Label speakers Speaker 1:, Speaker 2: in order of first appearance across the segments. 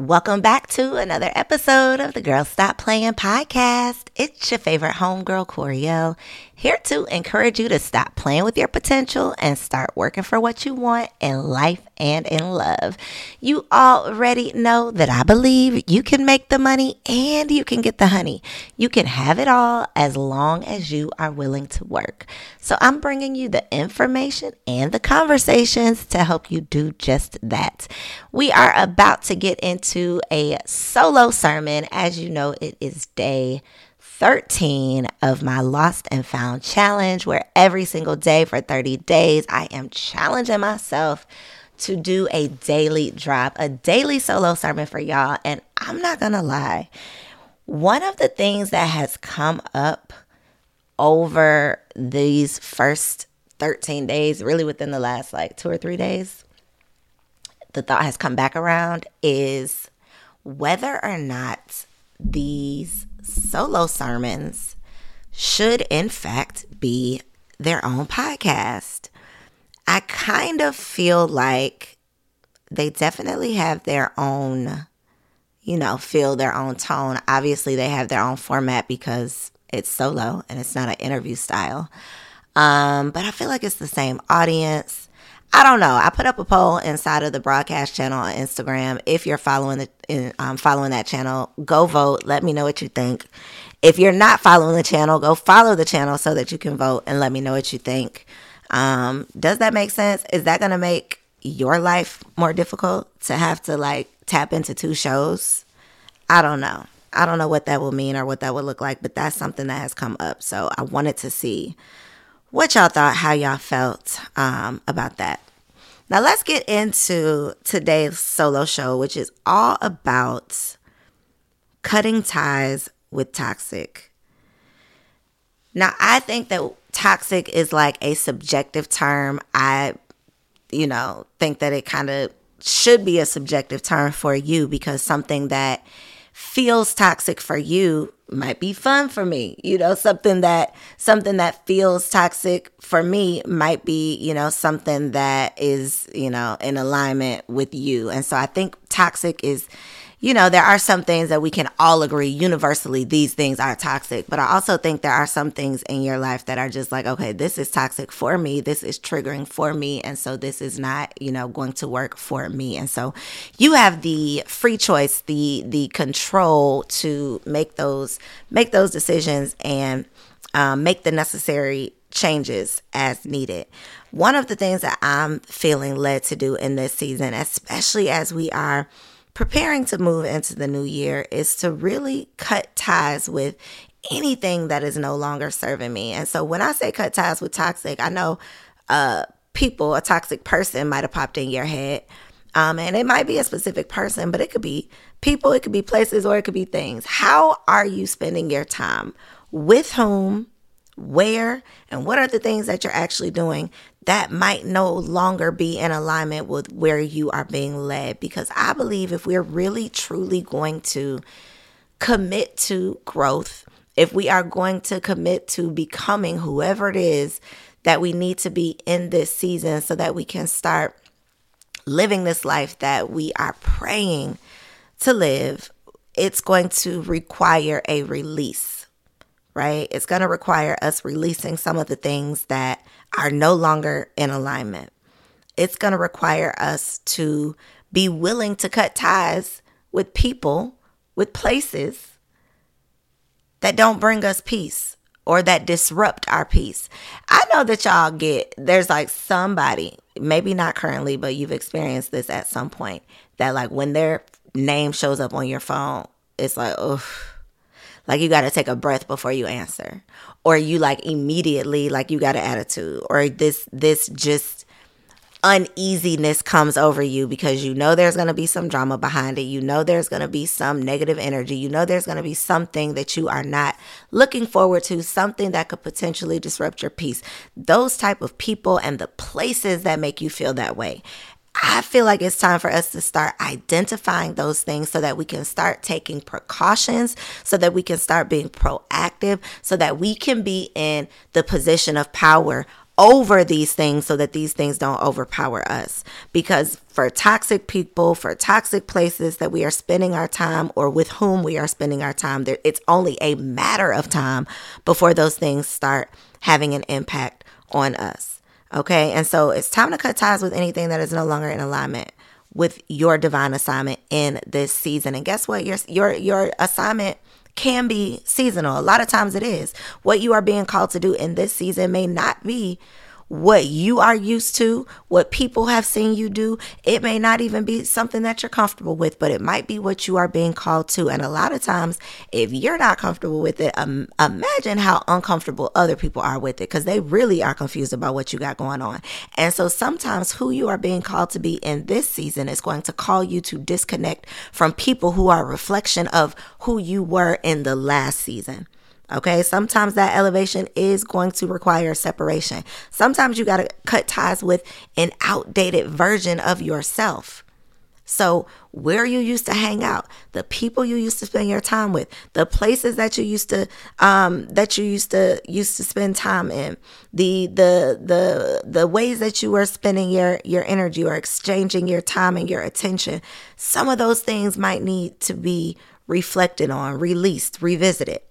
Speaker 1: Welcome back to another episode of the Girl Stop Playing podcast. It's your favorite homegirl, Coriel, here to encourage you to stop playing with your potential and start working for what you want in life and in love. You already know that I believe you can make the money and you can get the honey. You can have it all as long as you are willing to work. So I'm bringing you the information and the conversations to help you do just that. We are about to get into a solo sermon. As you know, it is day 13 of my Lost and Found challenge, where every single day for 30 days, I am challenging myself to do a daily drop, a daily solo sermon for y'all. And I'm not going to lie, one of the things that has come up over these first 13 days, really within the last like two or three days, the thought has come back around is whether or not these solo sermons should, in fact, be their own podcast. I kind of feel like they definitely have their own, you know, feel their own tone. Obviously, they have their own format because it's solo and it's not an interview style. Um, but I feel like it's the same audience. I don't know. I put up a poll inside of the broadcast channel on Instagram. If you're following the in, um, following that channel, go vote. Let me know what you think. If you're not following the channel, go follow the channel so that you can vote and let me know what you think. Um, does that make sense? Is that going to make your life more difficult to have to like tap into two shows? I don't know. I don't know what that will mean or what that would look like, but that's something that has come up. So I wanted to see what y'all thought, how y'all felt um, about that. Now, let's get into today's solo show, which is all about cutting ties with toxic. Now, I think that toxic is like a subjective term. I, you know, think that it kind of should be a subjective term for you because something that feels toxic for you might be fun for me you know something that something that feels toxic for me might be you know something that is you know in alignment with you. And so i think toxic is you know, there are some things that we can all agree universally these things are toxic, but I also think there are some things in your life that are just like, okay, this is toxic for me, this is triggering for me, and so this is not, you know, going to work for me. And so you have the free choice, the the control to make those make those decisions and um, make the necessary changes as needed. One of the things that I'm feeling led to do in this season, especially as we are preparing to move into the new year is to really cut ties with anything that is no longer serving me. And so when I say cut ties with toxic, I know uh, people, a toxic person might have popped in your head. Um, and it might be a specific person, but it could be people, it could be places, or it could be things. How are you spending your time? With whom? Where? And what are the things that you're actually doing that might no longer be in alignment with where you are being led. Because I believe if we're really truly going to commit to growth, if we are going to commit to becoming whoever it is that we need to be in this season so that we can start living this life that we are praying to live, it's going to require a release, right? It's going to require us releasing some of the things that are no longer in alignment. It's going to require us to be willing to cut ties with people, with places that don't bring us peace or that disrupt our peace. I know that y'all get there's like somebody, maybe not currently, but you've experienced this at some point that like when their name shows up on your phone, it's like, oh, like you got to take a breath before you answer or you like immediately like you got an attitude or this this just uneasiness comes over you because you know there's going to be some drama behind it. You know there's going to be some negative energy. You know there's going to be something that you are not looking forward to, something that could potentially disrupt your peace. Those type of people and the places that make you feel that way. I feel like it's time for us to start identifying those things so that we can start taking precautions, so that we can start being proactive, so that we can be in the position of power over these things so that these things don't overpower us. Because for toxic people, for toxic places that we are spending our time or with whom we are spending our time, it's only a matter of time before those things start having an impact on us. Okay. And so it's time to cut ties with anything that is no longer in alignment with your divine assignment in this season. And guess what? Your your your assignment can be seasonal. A lot of times it is. What you are being called to do in this season may not be what you are used to, what people have seen you do. It may not even be something that you're comfortable with, but it might be what you are being called to. And a lot of times, if you're not comfortable with it, um, imagine how uncomfortable other people are with it because they really are confused about what you got going on. And so sometimes who you are being called to be in this season is going to call you to disconnect from people who are a reflection of who you were in the last season. Okay, sometimes that elevation is going to require separation. Sometimes you got to cut ties with an outdated version of yourself. So, where you used to hang out, the people you used to spend your time with, the places that you used to um, that you used to used to spend time in, the the the the ways that you were spending your your energy or exchanging your time and your attention, some of those things might need to be reflected on, released, revisited.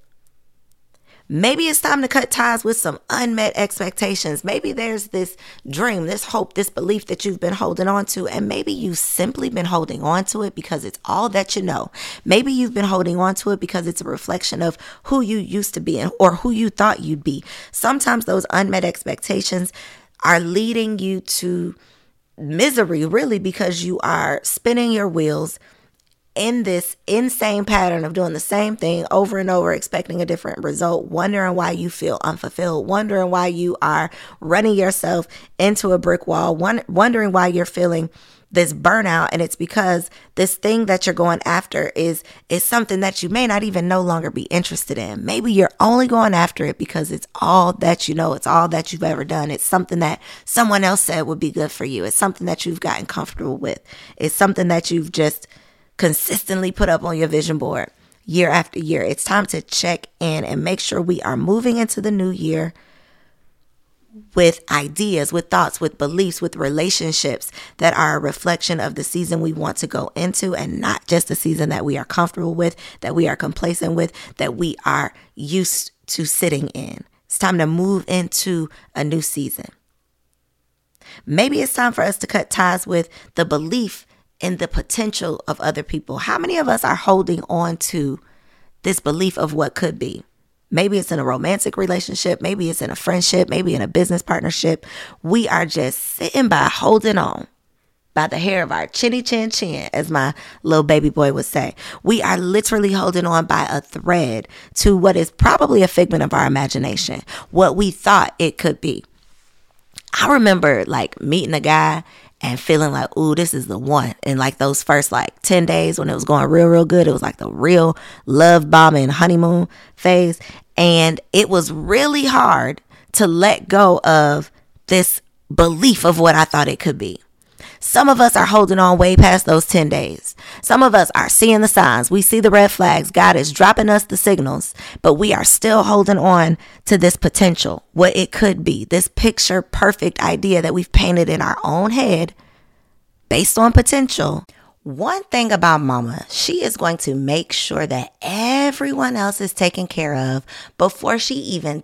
Speaker 1: Maybe it's time to cut ties with some unmet expectations. Maybe there's this dream, this hope, this belief that you've been holding on to, and maybe you've simply been holding on to it because it's all that you know. Maybe you've been holding on to it because it's a reflection of who you used to be or who you thought you'd be. Sometimes those unmet expectations are leading you to misery, really, because you are spinning your wheels in this insane pattern of doing the same thing over and over, expecting a different result, wondering why you feel unfulfilled, wondering why you are running yourself into a brick wall, wondering why you're feeling this burnout and it's because this thing that you're going after is is something that you may not even no longer be interested in. Maybe you're only going after it because it's all that you know, it's all that you've ever done. It's something that someone else said would be good for you. It's something that you've gotten comfortable with. It's something that you've just consistently put up on your vision board year after year. It's time to check in and make sure we are moving into the new year with ideas, with thoughts, with beliefs, with relationships that are a reflection of the season we want to go into and not just a season that we are comfortable with, that we are complacent with, that we are used to sitting in. It's time to move into a new season. Maybe it's time for us to cut ties with the belief in the potential of other people. How many of us are holding on to this belief of what could be? Maybe it's in a romantic relationship, maybe it's in a friendship, maybe in a business partnership. We are just sitting by holding on by the hair of our chinny chin chin, as my little baby boy would say. We are literally holding on by a thread to what is probably a figment of our imagination, what we thought it could be. I remember like meeting a guy and feeling like, ooh, this is the one. And like those first like 10 days when it was going real, real good, it was like the real love bombing honeymoon phase. And it was really hard to let go of this belief of what I thought it could be. Some of us are holding on way past those 10 days. Some of us are seeing the signs. We see the red flags. God is dropping us the signals, but we are still holding on to this potential, what it could be, this picture perfect idea that we've painted in our own head based on potential. One thing about mama, she is going to make sure that everyone else is taken care of before she even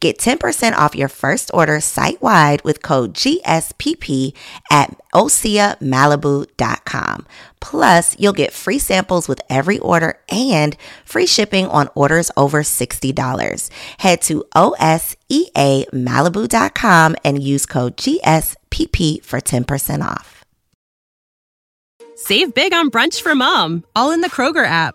Speaker 1: Get 10% off your first order site wide with code GSPP at OseaMalibu.com. Plus, you'll get free samples with every order and free shipping on orders over $60. Head to OSEAMalibu.com and use code GSPP for 10% off.
Speaker 2: Save big on brunch for mom, all in the Kroger app.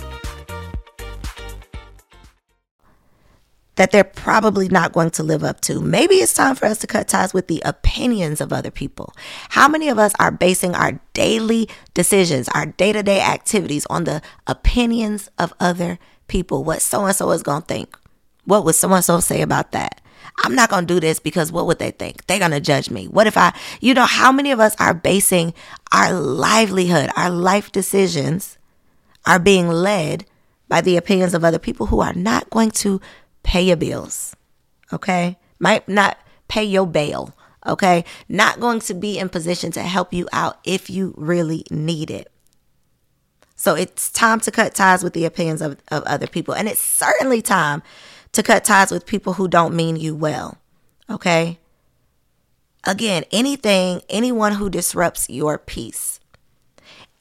Speaker 1: That they're probably not going to live up to. Maybe it's time for us to cut ties with the opinions of other people. How many of us are basing our daily decisions, our day to day activities on the opinions of other people? What so and so is going to think? What would so and so say about that? I'm not going to do this because what would they think? They're going to judge me. What if I, you know, how many of us are basing our livelihood, our life decisions are being led by the opinions of other people who are not going to pay your bills, okay? Might not pay your bail, okay? Not going to be in position to help you out if you really need it. So it's time to cut ties with the opinions of, of other people. And it's certainly time to cut ties with people who don't mean you well, okay? Again, anything, anyone who disrupts your peace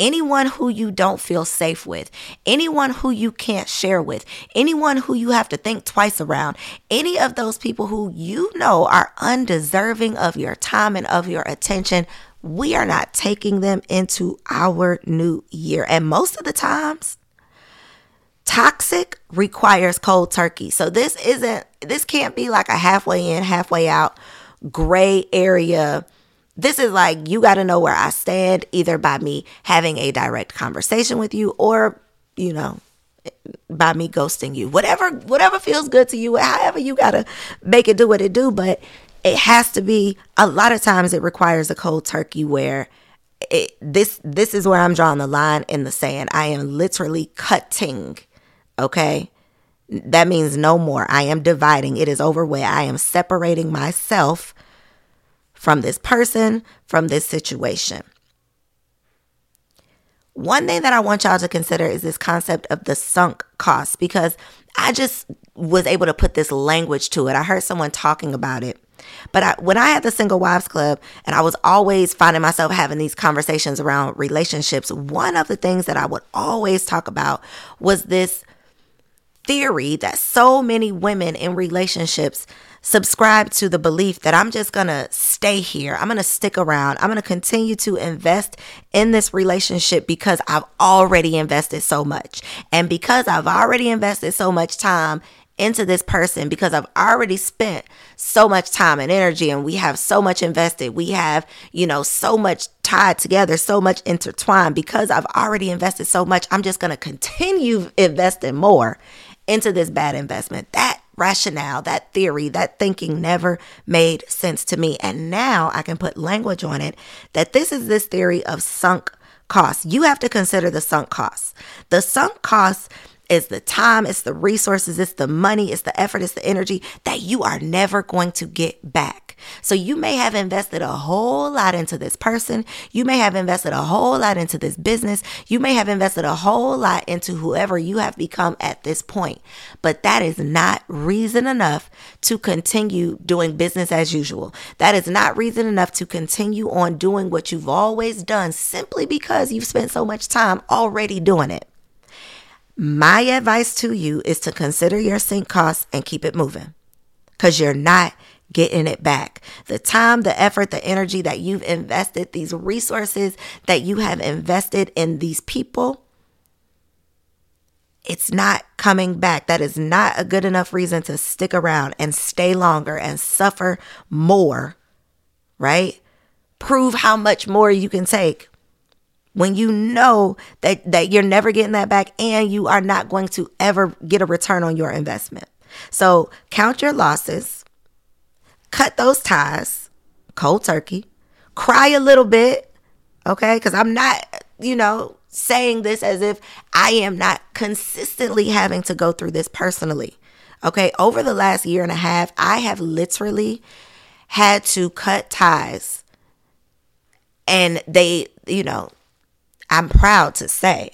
Speaker 1: anyone who you don't feel safe with, anyone who you can't share with, anyone who you have to think twice around, any of those people who you know are undeserving of your time and of your attention, we are not taking them into our new year. And most of the times, toxic requires cold turkey. So this isn't, this can't be like a halfway in, halfway out gray area this is like you got to know where I stand either by me having a direct conversation with you or, you know, by me ghosting you. Whatever whatever feels good to you, however you got to make it do what it do, but it has to be a lot of times it requires a cold turkey where it, this this is where I'm drawing the line in the sand. I am literally cutting, okay? That means no more. I am dividing. It is over where I am separating myself from this person, from this situation. One thing that I want y'all to consider is this concept of the sunk cost because I just was able to put this language to it. I heard someone talking about it. But I, when I had the Single Wives Club and I was always finding myself having these conversations around relationships, one of the things that I would always talk about was this theory that so many women in relationships subscribe to the belief that I'm just going to stay here. I'm going to stick around. I'm going to continue to invest in this relationship because I've already invested so much. And because I've already invested so much time into this person because I've already spent so much time and energy and we have so much invested. We have, you know, so much tied together, so much intertwined because I've already invested so much. I'm just going to continue investing more into this bad investment. That rationale, that theory, that thinking never made sense to me. And now I can put language on it that this is this theory of sunk costs. You have to consider the sunk costs. The sunk costs is the time, it's the resources, it's the money, it's the effort, it's the energy that you are never going to get back. So you may have invested a whole lot into this person. You may have invested a whole lot into this business. You may have invested a whole lot into whoever you have become at this point. But that is not reason enough to continue doing business as usual. That is not reason enough to continue on doing what you've always done simply because you've spent so much time already doing it. My advice to you is to consider your sink costs and keep it moving because you're not getting it back. The time, the effort, the energy that you've invested, these resources that you have invested in these people, it's not coming back. That is not a good enough reason to stick around and stay longer and suffer more, right? Prove how much more you can take when you know that that you're never getting that back and you are not going to ever get a return on your investment. So count your losses, cut those ties, cold turkey, cry a little bit, okay? Because I'm not, you know, saying this as if I am not consistently having to go through this personally. Okay, over the last year and a half, I have literally had to cut ties. And they, you know, I'm proud to say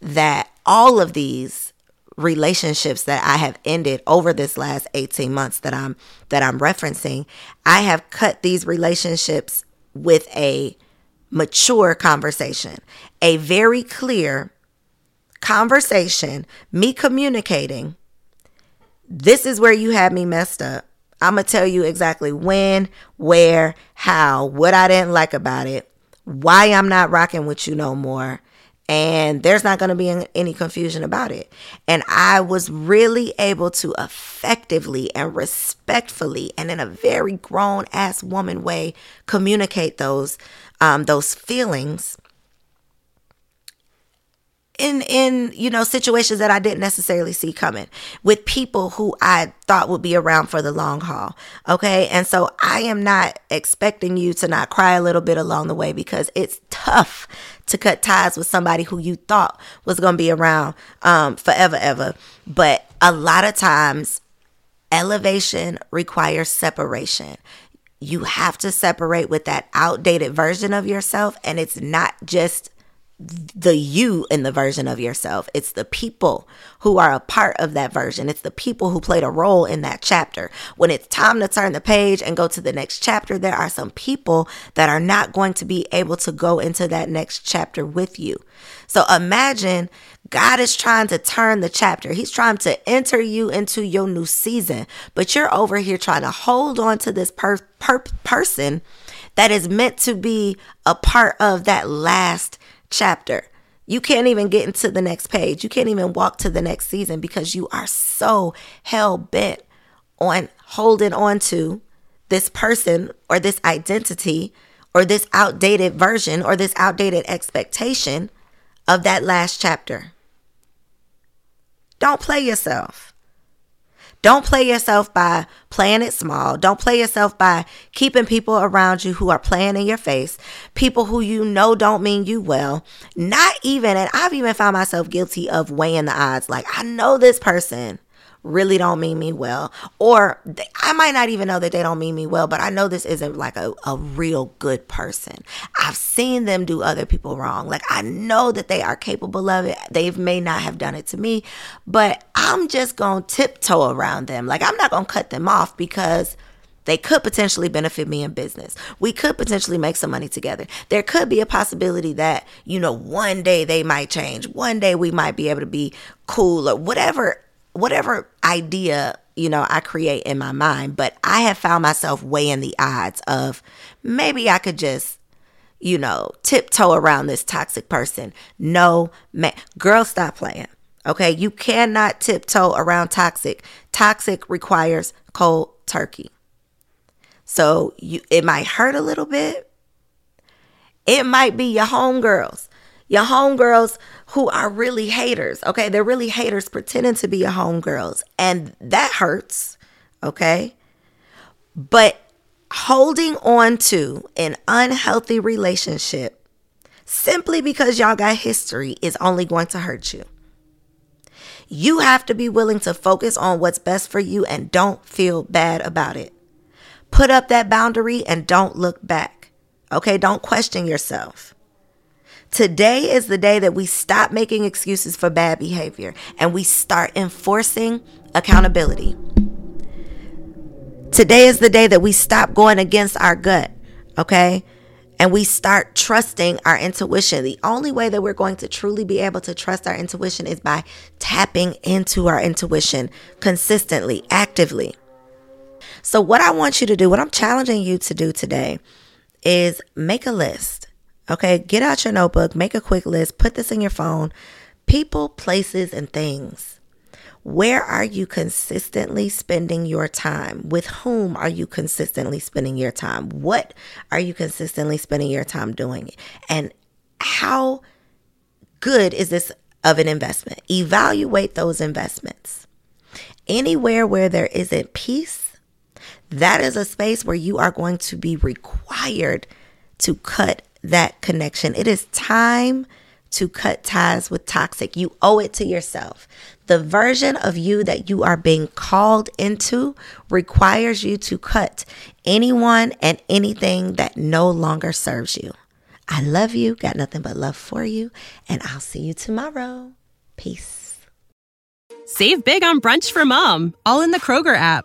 Speaker 1: that all of these relationships that I have ended over this last 18 months that I'm that I'm referencing, I have cut these relationships with a mature conversation, a very clear conversation, me communicating, this is where you had me messed up. I'm going to tell you exactly when, where, how, what I didn't like about it, why I'm not rocking with you no more, and there's not going to be any confusion about it. And I was really able to effectively and respectfully and in a very grown ass woman way communicate those um, those feelings in in you know situations that I didn't necessarily see coming with people who I thought would be around for the long haul. Okay? And so I am not expecting you to not cry a little bit along the way because it's tough to cut ties with somebody who you thought was going to be around um, forever ever. But a lot of times elevation requires separation you have to separate with that outdated version of yourself and it's not just the you in the version of yourself. It's the people who are a part of that version. It's the people who played a role in that chapter. When it's time to turn the page and go to the next chapter, there are some people that are not going to be able to go into that next chapter with you. So imagine God is trying to turn the chapter. He's trying to enter you into your new season, but you're over here trying to hold on to this per- per- person that is meant to be a part of that last chapter. You can't even get into the next page. You can't even walk to the next season because you are so hell bent on holding on to this person or this identity or this outdated version or this outdated expectation of that last chapter. Don't play yourself. Don't play yourself by playing it small. Don't play yourself by keeping people around you who are playing in your face, people who you know don't mean you well. Not even, and I've even found myself guilty of weighing the odds. Like, I know this person really don't mean me well. Or they, I might not even know that they don't mean me well, but I know this isn't like a, a real good person. I've seen them do other people wrong. Like I know that they are capable of it. They may not have done it to me, but I'm just going to tiptoe around them. Like I'm not going to cut them off because they could potentially benefit me in business. We could potentially make some money together. There could be a possibility that, you know, one day they might change. One day we might be able to be cool or whatever whatever idea you know I create in my mind, but I have found myself weighing the odds of maybe I could just you know tiptoe around this toxic person. No, man, girl, stop playing. Okay, you cannot tiptoe around toxic. Toxic requires cold turkey. So you it might hurt a little bit. It might be your homegirls your homegirls who are really haters. Okay. They're really haters pretending to be your homegirls. And that hurts. Okay. But holding on to an unhealthy relationship simply because y'all got history is only going to hurt you. You have to be willing to focus on what's best for you and don't feel bad about it. Put up that boundary and don't look back. Okay, don't question yourself. Today is the day that we stop making excuses for bad behavior and we start enforcing accountability. Today is the day that we stop going against our gut, okay? And we start trusting our intuition. The only way that we're going to truly be able to trust our intuition is by tapping into our intuition consistently, actively. So, what I want you to do, what I'm challenging you to do today, is make a list Okay, get out your notebook, make a quick list, put this in your phone. People, places, and things. Where are you consistently spending your time? With whom are you consistently spending your time? What are you consistently spending your time doing? And how good is this of an investment? Evaluate those investments. Anywhere where there isn't peace, that is a space where you are going to be required to cut that connection. It is time to cut ties with toxic. You owe it to yourself. The version of you that you are being called into requires you to cut anyone and anything that no longer serves you. I love you, got nothing but love for you, and I'll see you tomorrow. Peace.
Speaker 2: Save big on brunch for mom, all in the Kroger app.